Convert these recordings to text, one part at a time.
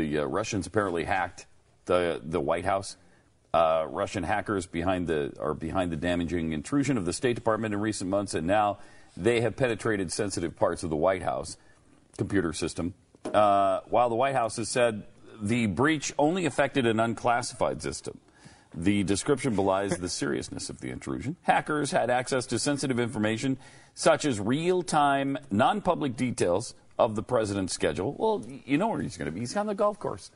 The uh, Russians apparently hacked the the White House. Uh, Russian hackers behind the are behind the damaging intrusion of the State Department in recent months, and now they have penetrated sensitive parts of the White House computer system. Uh, while the White House has said the breach only affected an unclassified system. The description belies the seriousness of the intrusion. Hackers had access to sensitive information such as real time, non public details of the president's schedule. Well, you know where he's going to be. He's on the golf course.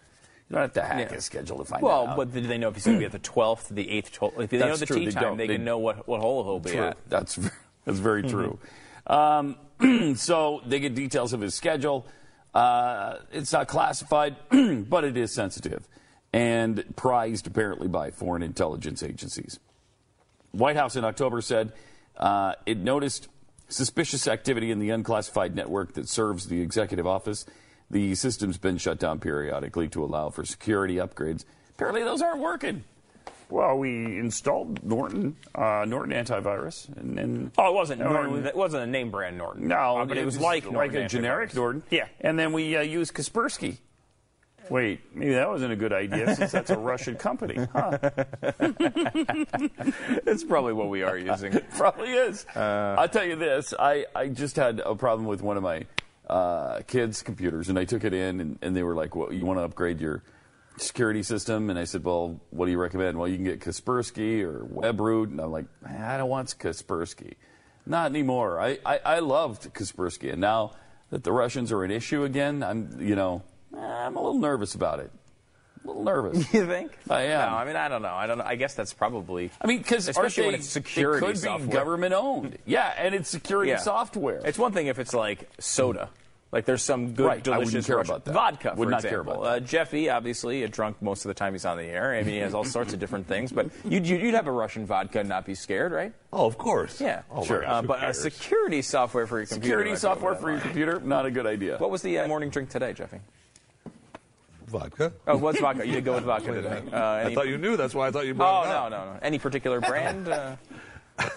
You don't have to hack Yeah. his schedule to find Well, out. Well, but do they know if he's going to be at the 12th, the 8th, 12th? If they know That's the true. tee They time, they, They- can know what, what hole he'll be True. at. That's that's very true. Um, so they get details of his schedule. Uh, it's not classified, but it is sensitive and prized apparently by foreign intelligence agencies. White House in October said uh, it noticed suspicious activity in the unclassified network that serves the executive office. The system's been shut down periodically to allow for security upgrades. Apparently, those aren't working. Well, we installed Norton, uh, Norton antivirus, and, and Oh, it wasn't No, Norton. It wasn't a name brand Norton. no, Uh, but it was like Norton a generic. Norton. Yeah. and then we uh, used Kaspersky. Wait, maybe that wasn't a good idea since that's a Russian company, huh? It's probably what we are using. it Probably is. Uh, I'll tell you this: I, I just had a problem with one of my uh, kids' computers, and I took it in, and, and they were like, "Well, you want to upgrade your security system?" And I said, "Well, what do you recommend?" Well, you can get Kaspersky or WebRoot, and I'm like, "I don't want Kaspersky, not anymore." I, I, I loved Kaspersky, and now that the Russians are an issue again, I'm you know I'm a little nervous about it. A little nervous. You think? I am. No, I mean, I don't know. I don't know. I guess that's probably. I mean, because Especially when it's security it could software. be government owned. Yeah, and it's security Yeah. software. It's one thing if it's like soda. Like there's some good, Right, I wouldn't delicious care about that. vodka. For Would not care example. about that. Uh, Jeffy, obviously, a drunk most of the time he's on the air. I mean, he has all sorts of different things. But you'd, you'd you'd have a Russian vodka and not be scared, right? Oh, of course. Yeah, Oh, Sure. gosh, Uh, but cares? security software for your computer. security software for your computer, not a good idea. What was the uh, morning drink today, Jeffy? Vodka. Oh, what's vodka? You did go with vodka today. Uh, I thought you knew. That's why I thought you Oh brought it Oh, no, up. no, no. Any particular brand? Uh,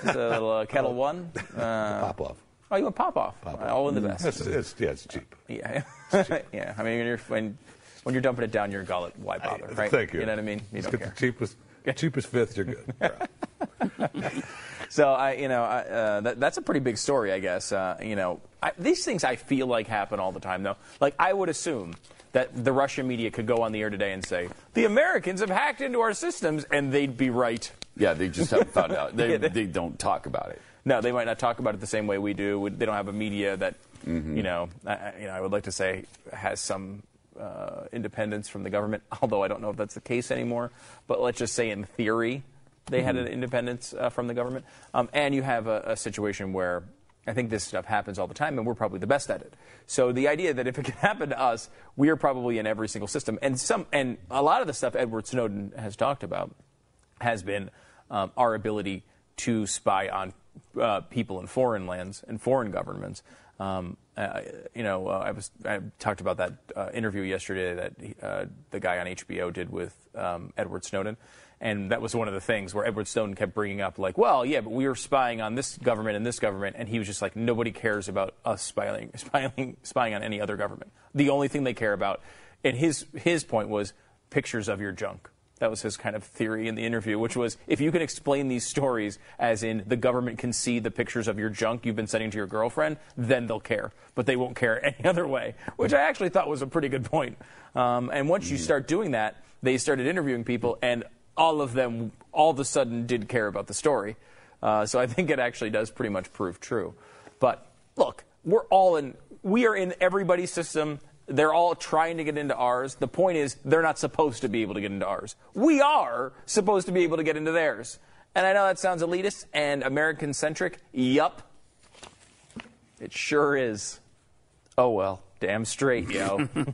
little uh, Ketel One. Uh, Popov. oh, you want Popov. Pop All in the best. it's, yeah, it's cheap. Yeah, yeah. I mean, when you're when, when you're dumping it down your gullet, why bother, right? Thank you. You know what I mean? You Just don't get care. the cheapest, cheapest fifth. You're good. So I, you know, I, uh, that, that's a pretty big story, I guess. Uh, you know, I, these things I feel like happen all the time, though. Like I would assume that the Russian media could go on the air today and say the Americans have hacked into our systems, and they'd be right. yeah, they just haven't found out. They, they- don't talk about it. No, they might not talk about it the same way we do. They don't have a media that, you know, I, you know, I would like to say has some uh, independence from the government. Although I don't know if that's the case anymore. But let's just say in theory, they had an independence uh, from the government. Um, and you have a, a situation where I think this stuff happens all the time, and we're probably the best at it. So the idea that if it can happen to us, we are probably in every single system. And some, and a lot of the stuff Edward Snowden has talked about has been um, our ability to spy on uh, people in foreign lands and foreign governments. Um, uh, you know, uh, I was I talked about that uh, interview yesterday that uh, the guy on HBO did with um, Edward Snowden, and that was one of the things where Edward Snowden kept bringing up, like, well, yeah, but we were spying on this government and this government, and he was just like, nobody cares about us spying, spying, spying on any other government. The only thing they care about, and his his point was pictures of your junk. That was his kind of theory in the interview, which was if you can explain these stories as in the government can see the pictures of your junk you've been sending to your girlfriend, then they'll care. But they won't care any other way, which I actually thought was a pretty good point. Um, and once you start doing that, they started interviewing people, and all of them all of a sudden did care about the story. Uh, so I think it actually does pretty much prove true. But look, we're all in, we are in everybody's system. They're all trying to get into ours. The point is, they're not supposed to be able to get into ours. We are supposed to be able to get into theirs. And I know that sounds elitist and American centric. Yup. It sure is. Oh, well. Damn straight, yo.